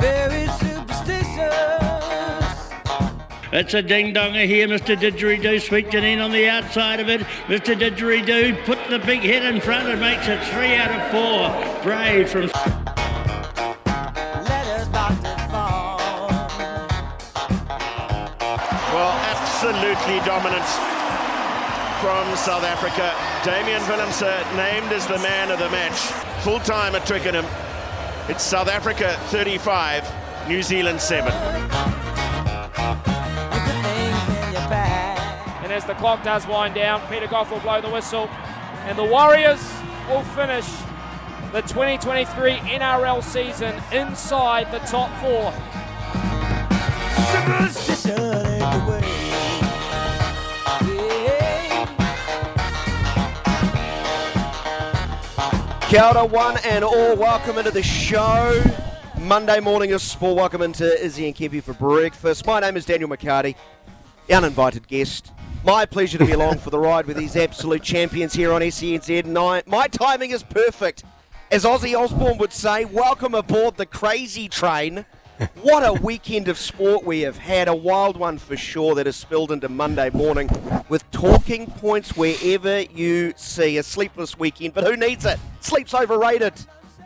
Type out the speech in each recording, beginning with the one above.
very superstitious. It's a ding donger here, Mr. Didgeridoo. Sweet Janine on the outside of it. Mr. Didgeridoo put the big head in front and makes it three out of four. Brave from. Let us. Well, absolutely dominant from South Africa. Damian Willemse named as the man of the match. Full time at Twickenham. It's South Africa 35, New Zealand 7. Look at things in your bag. And as the clock does wind down, Peter Gough will blow the whistle. And the Warriors will finish the 2023 NRL season inside the top four. Kia ora, one and all. Welcome into the show. Monday morning of sport. Welcome into Izzy and Kempy for breakfast. My name is Daniel McCarty, uninvited guest. My pleasure to be along for the ride with these absolute champions here on SENZ. Nine. My timing is perfect. As Ozzy Osbourne would say, welcome aboard the crazy train. What a weekend of sport we have had. A wild one for sure that has spilled into Monday morning with talking points wherever you see. A sleepless weekend, but who needs it? Sleep's overrated.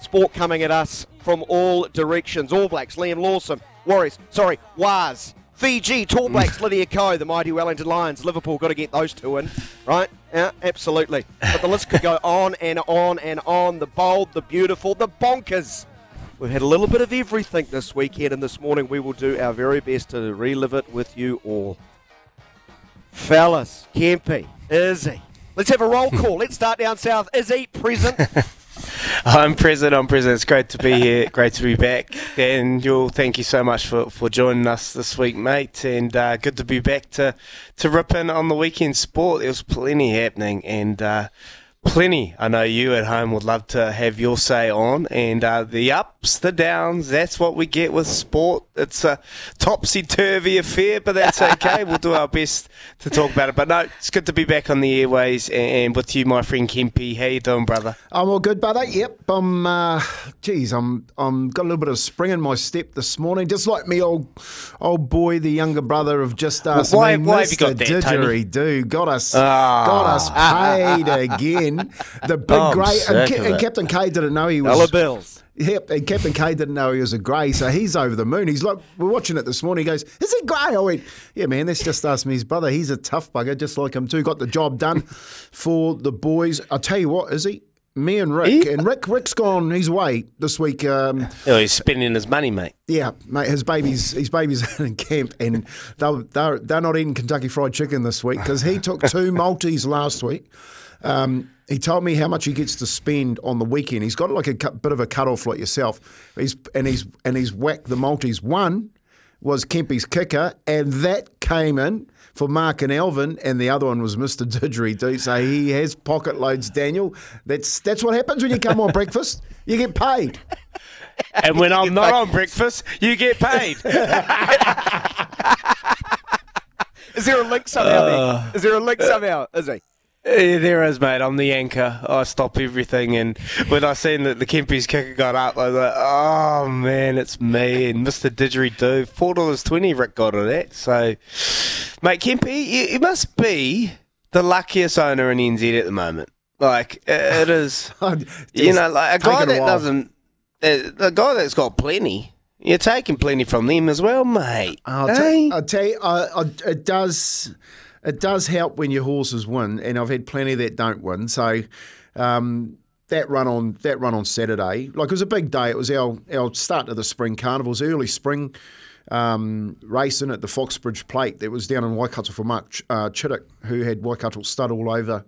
Sport coming at us from all directions. All Blacks, Liam Lawson. Warriors, sorry, Waz. Fiji, Tall Blacks, mm. Lydia Ko, the mighty Wellington Lions. Liverpool got to get those two in, right? Yeah, absolutely. But the list could go on and on and on. The bold, the beautiful, the bonkers. We've had a little bit of everything this weekend, and this morning we will do our very best to relive it with you all. Fellas, Kempy, Izzy. Let's have a roll call. Let's start down south. Izzy, present. I'm present. I'm present. It's great to be here. Great to be back. Daniel, thank you so much for, for joining us this week, mate. And uh, good to be back to, to rip in on the weekend sport. There was plenty happening and uh, plenty I know you at home would love to have your say on. And uh, the ups, the downs, that's what we get with sport. It's a topsy turvy affair, but that's okay. we'll do our best to talk about it. But no, it's good to be back on the airways and, with you, my friend Kempy. How you doing, brother? I'm all good, brother. Yep, I'm. Uh, geez, I'm. I'm got a little bit of spring in my step this morning, just like me old, old boy, the younger brother of just us. why- me, why have you got Mr. that, Tony? Got us, Ah. got us paid again. The big oh, I'm grey, and, Ca- and. Captain K didn't know he was. Dollar bills. Yep, and Captain K didn't know he was a grey, so he's over the moon. He's like, we're watching it this morning. He goes, "Is he grey?" I went, "Yeah, man. That's just us, me, his brother. He's a tough bugger, just like him too. Got the job done for the boys. I'll tell you what, is he? Me and Rick, He- and Rick, Rick's gone He's away this week. Um, Oh, he's spending his money, mate. yeah, mate, his baby's his baby's in camp, and they're they're, they're not eating Kentucky Fried Chicken this week because he took two Maltese last week. Um, he told me how much he gets to spend on the weekend. He's got like a cut, bit of a cut off like yourself. He's and he's and he's whacked the Maltese One was Kempy's kicker, and that came in for Mark and Alvin, and the other one was Mr. Didgeridoo. So he has pocket loads, Daniel. That's that's what happens when you come on breakfast. You get paid. And when I'm not on breakfast, you get paid. Is there a link somehow? there? Is there a link somehow? Is he? Yeah, there is, mate. I'm the anchor. I stop everything. And when I seen that the Kempy's kicker got up, I was like, oh, man, it's me. And Mr. Didgeridoo, $4.20 Rick got it at. So, mate, Kempy, you, you must be the luckiest owner in NZ at the moment. Like, it is, you know, like a guy Taken a that doesn't, uh, the guy that's got plenty, you're taking plenty from them as well, mate. I'll, Hey? t- I'll tell you, I, I, it does. It does help when your horses win, and I've had plenty that don't win. So um, that run on that run on Saturday, like it was a big day. It was our our start to the spring carnival. It was early spring um, racing at the Foxbridge Plate. That was down in Waikato for Mark Ch- uh, Chittick, who had Waikato stud all over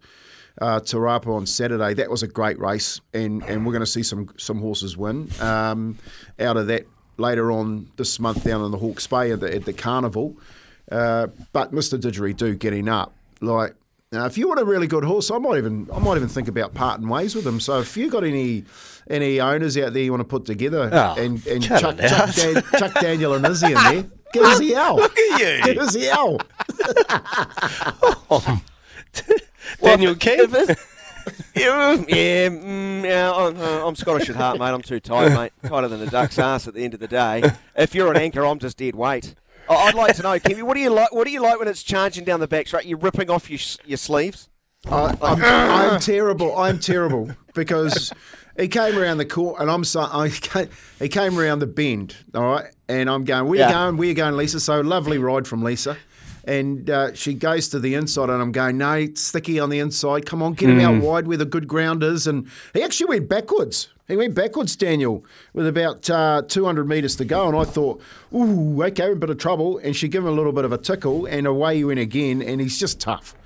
uh, Te Rapa on Saturday. That was a great race, and, and we're going to see some some horses win um, out of that later on this month down in the Hawke's Bay at the, at the carnival. Uh, but Mr. Didgeridoo getting up, like now, if you want a really good horse, I might even I might even think about parting ways with him. So if you got any any owners out there you want to put together Oh, and, and chuck, chuck. Dan, chuck Daniel and Izzy in there, give us a yell. Look at you. Give us a yell. Daniel King. If, yeah, yeah, mm, yeah I'm, uh, I'm Scottish at heart, mate. I'm too tight, mate. Tighter than a duck's ass at the end of the day. If you're an anchor, I'm just dead weight. I'd like to know, Kimmy, what do you like? What do you like when it's charging down the back straight? You're ripping off your your sleeves. I, I'm, I'm terrible. I'm terrible because he came around the court and I'm so I came, he came around the bend, all right, and I'm going, where Yeah. you going? Where you going, Lisa? So lovely ride from Lisa. And uh, she goes to the inside, and I'm going, no, it's sticky on the inside. Come on, get him out wide where the good ground is. And he actually went backwards. He went backwards, Daniel, with about uh, 200 metres to go. And I thought, ooh, okay, a bit of trouble. And she gave him a little bit of a tickle, and away he went again. And he's just tough.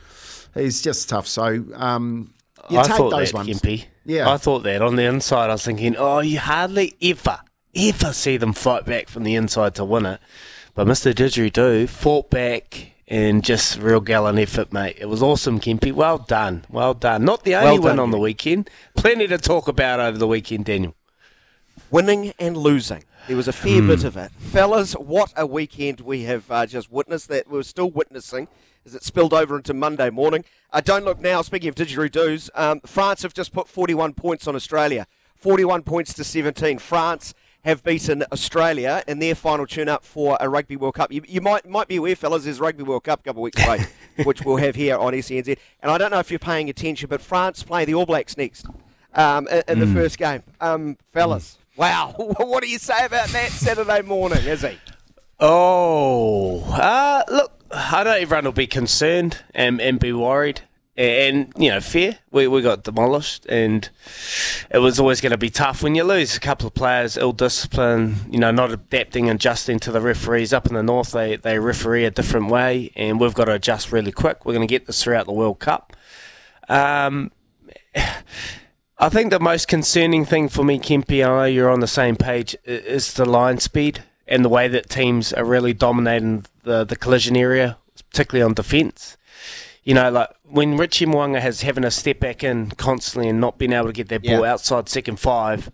He's just tough. So um, you I take thought those that, ones. Kempy. Yeah. I thought that on the inside. I was thinking, oh, you hardly ever, ever see them fight back from the inside to win it. But Mr. Didgeridoo fought back and just real gallant effort, mate. It was awesome, Kempy. Well done. Well done. Not the only Well done, on the weekend. Plenty to talk about over the weekend, Daniel. winning and losing. There was a fair bit of it. Fellas, what a weekend we have uh, just witnessed that we're still witnessing as it spilled over into Monday morning. Uh, don't look now, speaking of didgeridoos, um, France have just put 41 points on Australia. 41 points to 17. France have beaten Australia in their final tune-up for a Rugby World Cup. You, you might might be aware, fellas, there's Rugby World Cup a couple of weeks away, which we'll have here on SENZ. And I don't know if you're paying attention, but France play the All Blacks next um, in, in the first game. Um, fellas, wow, what do you say about that Saturday morning, is he? Oh, uh, look, I know everyone will be concerned and, and be worried. And, you know, fair. We, we got demolished, and it was always going to be tough when you lose a couple of players, ill discipline, you know, not adapting and adjusting to the referees. Up in the north, they, they referee a different way, and we've got to adjust really quick. We're going to get this throughout the World Cup. Um, I think the most concerning thing for me, Kempy, I know you're on the same page, is the line speed and the way that teams are really dominating the, the collision area, particularly on defence. You know, like when Richie Mo'unga has having to step back in constantly and not being able to get that ball Yeah. outside second five,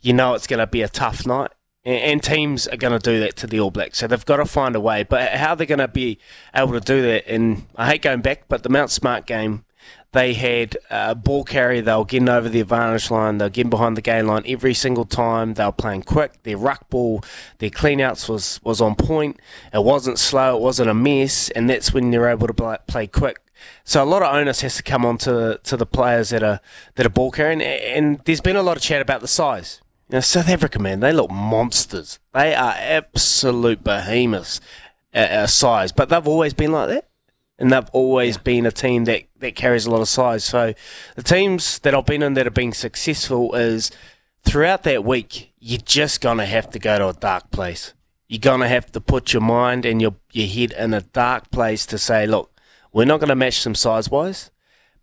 you know it's going to be a tough night. And, and teams are going to do that to the All Blacks. So they've got to find a way. But how they're going to be able to do that, and I hate going back, but the Mount Smart game, they had a ball carrier. They were getting over the advantage line. They were getting behind the game line every single time. They were playing quick. Their ruck ball, their cleanouts was, was on point. It wasn't slow. It wasn't a mess. And that's when they're able to play quick. So a lot of onus has to come on to, to the players that are that are ball carrying. And there's been a lot of chat about the size. You know, South Africa, man, they look monsters. They are absolute behemoths uh, uh, size, but they've always been like that and they've always been a team that, that carries a lot of size. So the teams that I've been in that have been successful is throughout that week, you're just gonna have to go to a dark place. You're gonna have to put your mind and your your head in a dark place to say, look, we're not gonna match them size wise,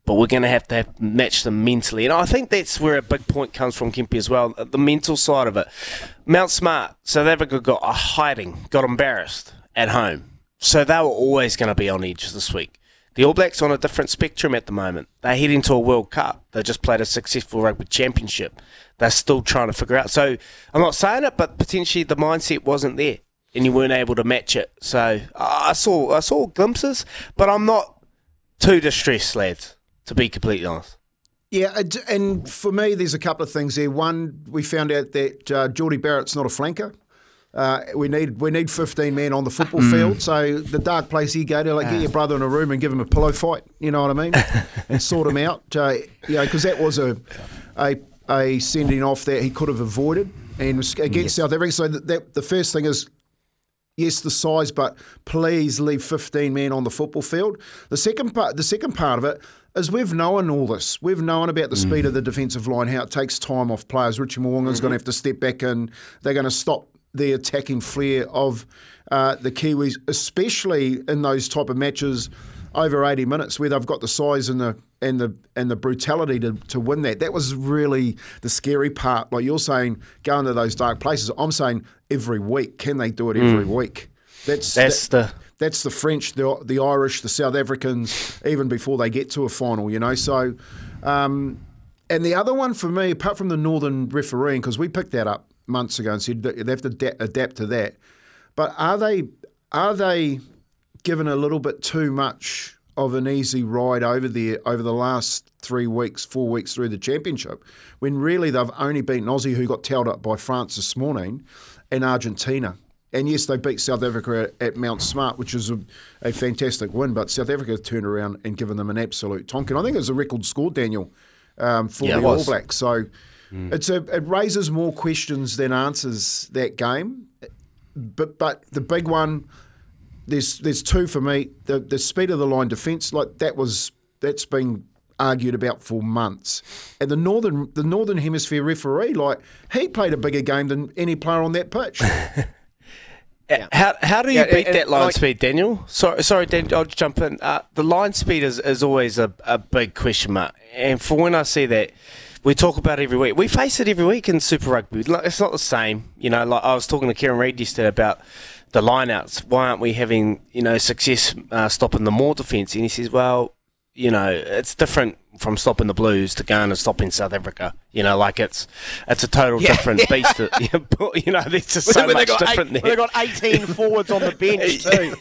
but we're gonna have to have match them mentally. And I think that's where a big point comes from, Kimpy, as well, the mental side of it. Mount Smart, South Africa got a hiding, got embarrassed at home. So they were always going to be on edge this week. The All Blacks on a different spectrum at the moment. They're heading to a World Cup. They just played a successful rugby championship. They're still trying to figure out. So I'm not saying it, but potentially the mindset wasn't there, and you weren't able to match it. So I saw I saw glimpses, but I'm not too distressed, lads. To be completely honest. Yeah, and- and for me, there's a couple of things there. One, we found out that uh, Geordie Barrett's not a flanker. Uh, we need we need 15 men on the football field. So the dark place he go to, like get your brother in a room and give him a pillow fight. You know what I mean? and sort him out. Uh, you know, because that was a a a sending off that he could have avoided and was against South Africa. So that, that the first thing is yes, the size, but please leave 15 men on the football field. The second part, the second part of it is we've known all this. We've known about the speed of the defensive line, how it takes time off players. Richie Mo'unga's going to have to step back in. They're going to stop the attacking flair of uh, the Kiwis, especially in those type of matches over 80 minutes where they've got the size and the and the and the brutality to, to win that. That was really the scary part. Like you're saying, go into those dark places. I'm saying every week. Can they do it every week? That's That's that- the that's the French, the the Irish, the South Africans, even before they get to a final, you know. So, um, and the other one for me, apart from the Northern refereeing, because we picked that up months ago and said they have to da- adapt to that. But are they are they given a little bit too much of an easy ride over there over the last three weeks, four weeks through the championship, when really they've only beaten Aussie, who got towed up by France this morning, and Argentina. And yes, they beat South Africa at, Mount Smart, which is a, a fantastic win. But South Africa turned around and given them an absolute tonkin. I think it was a record score, Daniel, um, for Yeah, the All. Blacks. So it's a, it raises more questions than answers that game. But but the big one, there's there's two for me. The the speed of the line defence, like that was that's been argued about for months. And the northern the northern hemisphere referee, like he played a bigger game than any player on that pitch. How, how do you Yeah, beat and- that line like- speed, Daniel? Sorry, sorry, Dan, I'll just jump in. Uh, the line speed is, is always a, a big question mark. And for when I see that, we talk about it every week. We face it every week in Super Rugby. Like, It's not the same. You know, like I was talking to Kieran Read yesterday about the lineouts. Why aren't we having, you know, success uh, stopping the more defence? And he says, well, you know, it's different from stopping the Blues to going and stopping South Africa. You know, like it's it's a total different beast. you know, there's just so When much got eight- different there. they got 18 forwards on the bench too.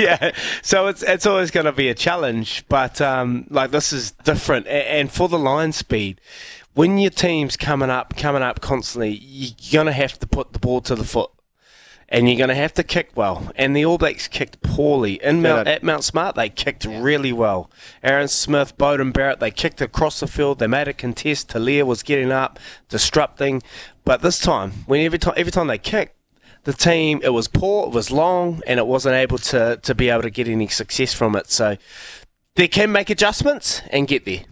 yeah, so it's it's always going to be a challenge, but um, like this is different. A- And for the line speed, when your team's coming up, coming up constantly, you're going to have to put the ball to the foot, and you're going to have to kick well. And the All Blacks kicked poorly in Mount, at Mount Smart. They kicked really well. Aaron Smith, Beauden Barrett, they kicked across the field. They made a contest. Telea was getting up, disrupting. But this time, when every time every time they kicked the team it was poor, it was long, and it wasn't able to to be able to get any success from it. So they can make adjustments and get there.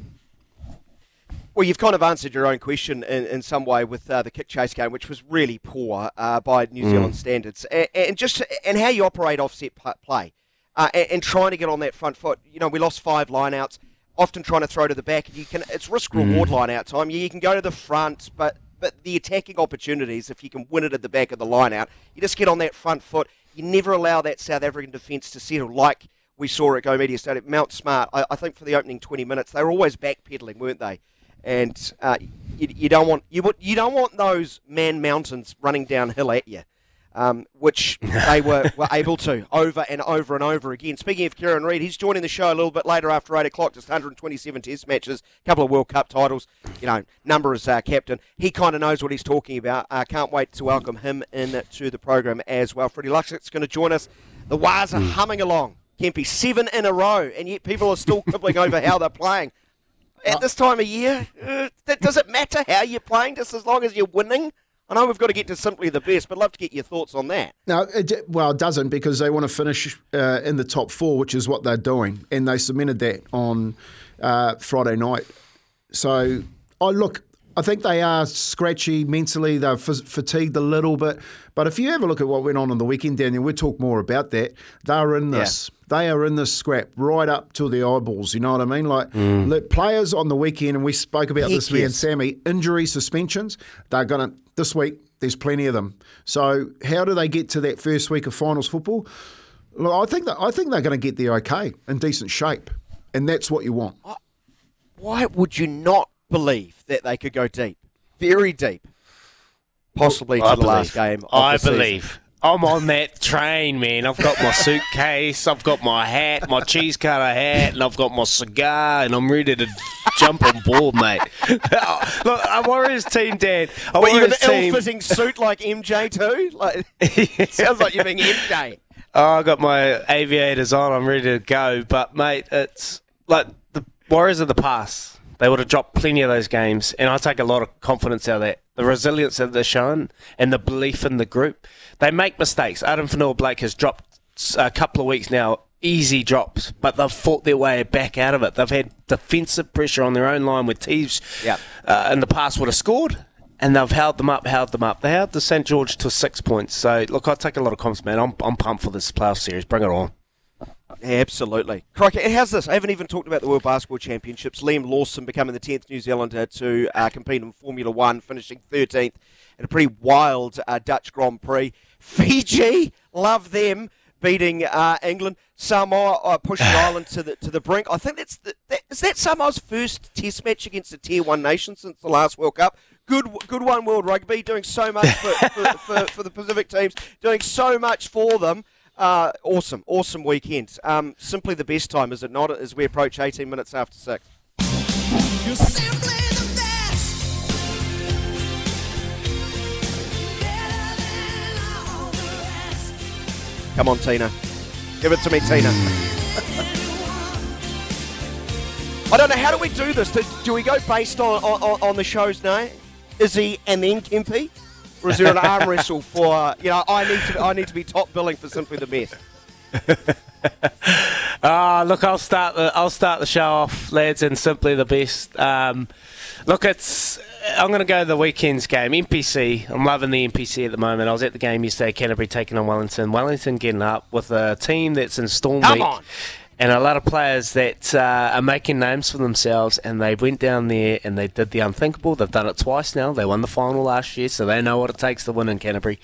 Well, you've kind of answered your own question in, in some way with uh, the kick chase game, which was really poor uh, by New Zealand standards, and, and just and how you operate offset play, uh, and, and trying to get on that front foot. You know, we lost five lineouts, often trying to throw to the back. You can it's risk reward line out time. You, you can go to the front, but but the attacking opportunities, if you can win it at the back of the lineout, you just get on that front foot. You never allow that South African defence to settle like we saw at Go Media Stadium. Mount Smart, I, I think for the opening 20 minutes, they were always backpedaling, weren't they? And uh, you, you don't want you would you don't want those man mountains running downhill at you, um, which they were, were able to over and over and over again. Speaking of Kieran Read, he's joining the show a little bit later after eight o'clock. Just 127 Test matches, a couple of World Cup titles, you know, number as uh, captain. He kind of knows what he's talking about. Uh, can't wait to welcome him in to the program as well. Freddie Luxick's going to join us. The Wires are humming along. Kempy, seven in a row, and yet people are still quibbling over how they're playing. At this time of year, uh, th- does it matter how you're playing, just as long as you're winning? I know we've got to get to simply the best, but I'd love to get your thoughts on that. No, it, well, it doesn't because they want to finish uh, in the top four, which is what they're doing, and they cemented that on uh, Friday night. So, I look, I think they are scratchy mentally. They're f- fatigued a little bit, but if you have a look at what went on on the weekend, Daniel, we'll talk more about that. They're in this. They are in the scrap right up to the eyeballs. You know what I mean? Like mm. look, players on the weekend, and we spoke about this, Heck me and yes. Sammy. Injury suspensions. They're gonna this week. There's plenty of them. So how do they get to that first week of finals football? Look, I think that I think they're going to get there okay in decent shape, and that's what you want. Why would you not believe that they could go deep, very deep, possibly to I the last game? Of I the season? I'm on that train, man. I've got my suitcase, I've got my hat, my cheese cutter hat, and I've got my cigar, and I'm ready to jump on board, mate. Look, I Warriors team, Dan. I you're in an ill-fitting suit like MJ too. Like sounds like you're being MJ. Oh, I got my aviators on. I'm ready to go. But mate, it's like the Warriors of the past. They would have dropped plenty of those games, and I take a lot of confidence out of that. The resilience that they're showing and the belief in the group. They make mistakes. Adam Fanua Blake has dropped a couple of weeks now, easy drops, but they've fought their way back out of it. They've had defensive pressure on their own line with Teves Yep. uh, in the past would have scored. And they've held them up, held them up. They held the St George to six points. So, look, I take a lot of confidence, man. I'm, I'm pumped for this playoff series. Bring it on. Absolutely. Crikey, how's this? I haven't even talked about the World Basketball Championships. Liam Lawson becoming the 10th New Zealander to uh, compete in Formula One, finishing 13th in a pretty wild uh, Dutch Grand Prix. Fiji, love them, beating uh, England. Samoa uh, pushing Ireland to the to the brink. I think that's the, that, is that Samoa's first Test match against a Tier One nation since the last World Cup. Good, good one, World Rugby, doing so much for, for, for, for the Pacific teams, doing so much for them. Uh, awesome, awesome weekend. Um, simply the best time, is it not? As we approach 18 minutes after six. You're simply the best. Better than all the rest. Come on, Tina. Give it to me, Tina. I don't know. How do we do this? Do, do we go based on, on, on the show's name? Is he and then Kempy? There an arm wrestle for, you know, I need to I need to be top billing for Simply the Best? Ah, look, I'll start the I'll start the show off, lads, and simply the best. Um, look, it's I'm going to go to the weekend's game. NPC, I'm loving the NPC at the moment. I was at the game yesterday, Canterbury taking on Wellington. Wellington getting up with a team that's in Storm Come Week. on. And a lot of players that uh, are making names for themselves, and they went down there and they did the unthinkable. They've done it twice now. They won the final last year, so they know what it takes to win in Canterbury.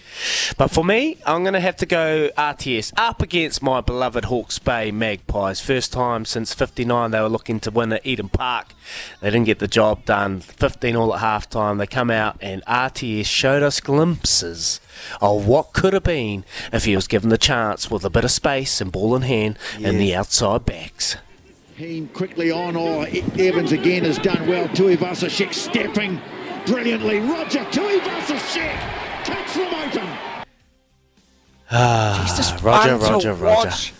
But for me, I'm going to have to go RTS up against my beloved Hawke's Bay Magpies. First time since '59 they were looking to win at Eden Park. They didn't get the job done. 15 all at half time. They come out and RTS showed us glimpses of what could have been if he was given the chance with a bit of space and ball in hand and the outside backs. Heen quickly on, or Evans again has done well. Tuivasa-Sheck stepping brilliantly. Roger Tuivasa-Sheck cuts them open. Ah, He's just Roger, fun Roger, to Roger. watch.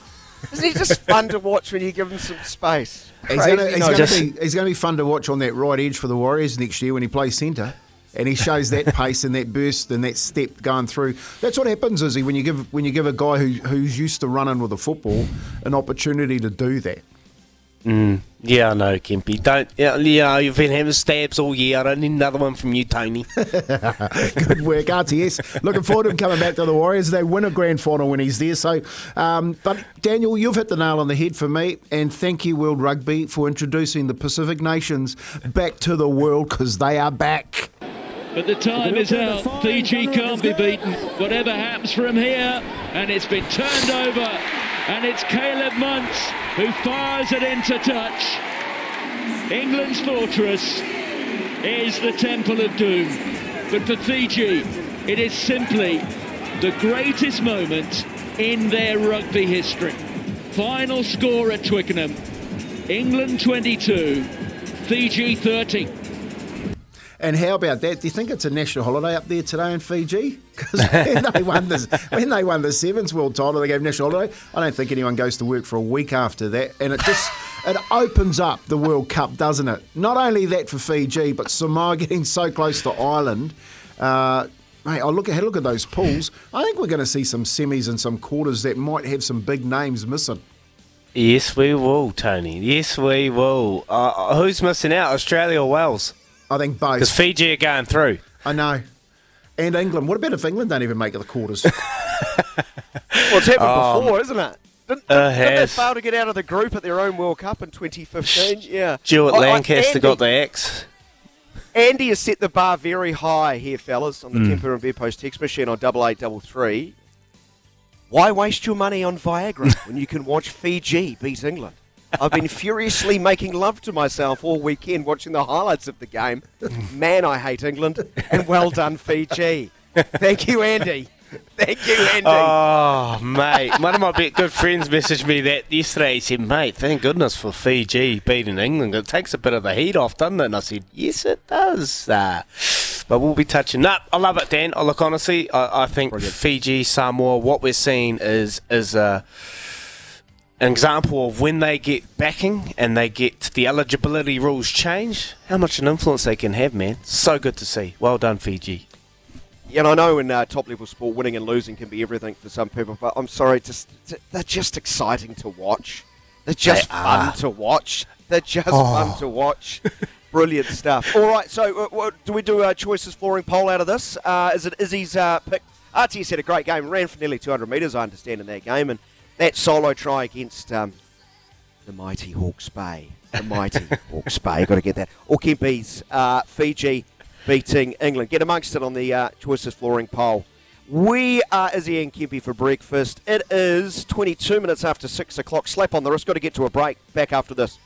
Isn't he just fun to watch when you give him some space? He's Crazy going to be he's going to be fun to watch on that right edge for the Warriors next year when he plays centre. And he shows that pace and that burst and that step going through. That's what happens, Izzy, when you give when you give a guy who, who's used to running with a football an opportunity to do that. Yeah, I know, Kempy. Don't, yeah, yeah, you've been having stabs all year. I don't need another one from you, Tony. Good work, RTS. Looking forward to him coming back to the Warriors. They win a grand final when he's there. So, um, but Daniel, you've hit the nail on the head for me, and thank you, World Rugby, for introducing the Pacific nations back to the world because they are back. But the time is out. Fiji can't be beaten. Whatever happens from here, and it's been turned over, and it's Caleb Muntz who fires it into touch. England's fortress is the Temple of Doom. But for Fiji, it is simply the greatest moment in their rugby history. Final score at Twickenham England 22, Fiji 30. And how about that? Do you think it's a national holiday up there today in Fiji? Because when they won the when they won the Sevens World Title, they gave national holiday. I don't think anyone goes to work for a week after that, and it just it opens up the World Cup, doesn't it? Not only that for Fiji, but Samoa getting so close to Ireland. Uh, Mate, I look at look at those pools. I think we're going to see some semis and some quarters that might have some big names missing. yes, we will, Tony. Yes, we will. Uh, who's missing out, Australia or Wales? I think both. Because Fiji are going through. I know. And England. What about if England don't even make it the quarters? Well, it's happened before, isn't it? Didn't, Uh, didn't they has. fail to get out of the group at their own World Cup in 2015? Yeah. Stuart I- I- Lancaster Andy- got the X. Andy has set the bar very high here, fellas, on the Mm. Temper and Bedpost text machine on double eight double three. Why waste your money on Viagra when you can watch Fiji beat England? I've been furiously making love to myself all weekend watching the highlights of the game. Man, I hate England, and well done, Fiji. Thank you, Andy. Thank you, Andy. Oh, mate. One of my good friends messaged me that yesterday. He said, mate, thank goodness for Fiji beating England. It takes a bit of the heat off, doesn't it? And I said, yes, it does. Uh, but we'll be touching. up. I love it, Dan. Oh, look, honestly, I, I think Fiji, Samoa, what we're seeing is is a, an example of when they get backing and they get the eligibility rules changed, how much an influence they can have, man. So good to see. Well done, Fiji. Yeah, And I know in uh, top level sport, winning and losing can be everything for some people, but I'm sorry, just they're just exciting to watch. They're just They fun to watch. They're just Oh. fun to watch. Brilliant stuff. All right, so uh, what, do we do a choices flooring poll out of this? Uh, is it Izzy's uh, pick? RTS had a great game, ran for nearly 200 metres, I understand, in that game, and that solo try against um, the mighty Hawke's Bay. The mighty Hawke's Bay, got to get that. Or uh, Fiji beating England. Get amongst it on the uh, choices flooring poll. We are Izzy and Kempy for breakfast. It is 22 minutes after 6 o'clock. Slap on the wrist. Got to get to a break. Back after this.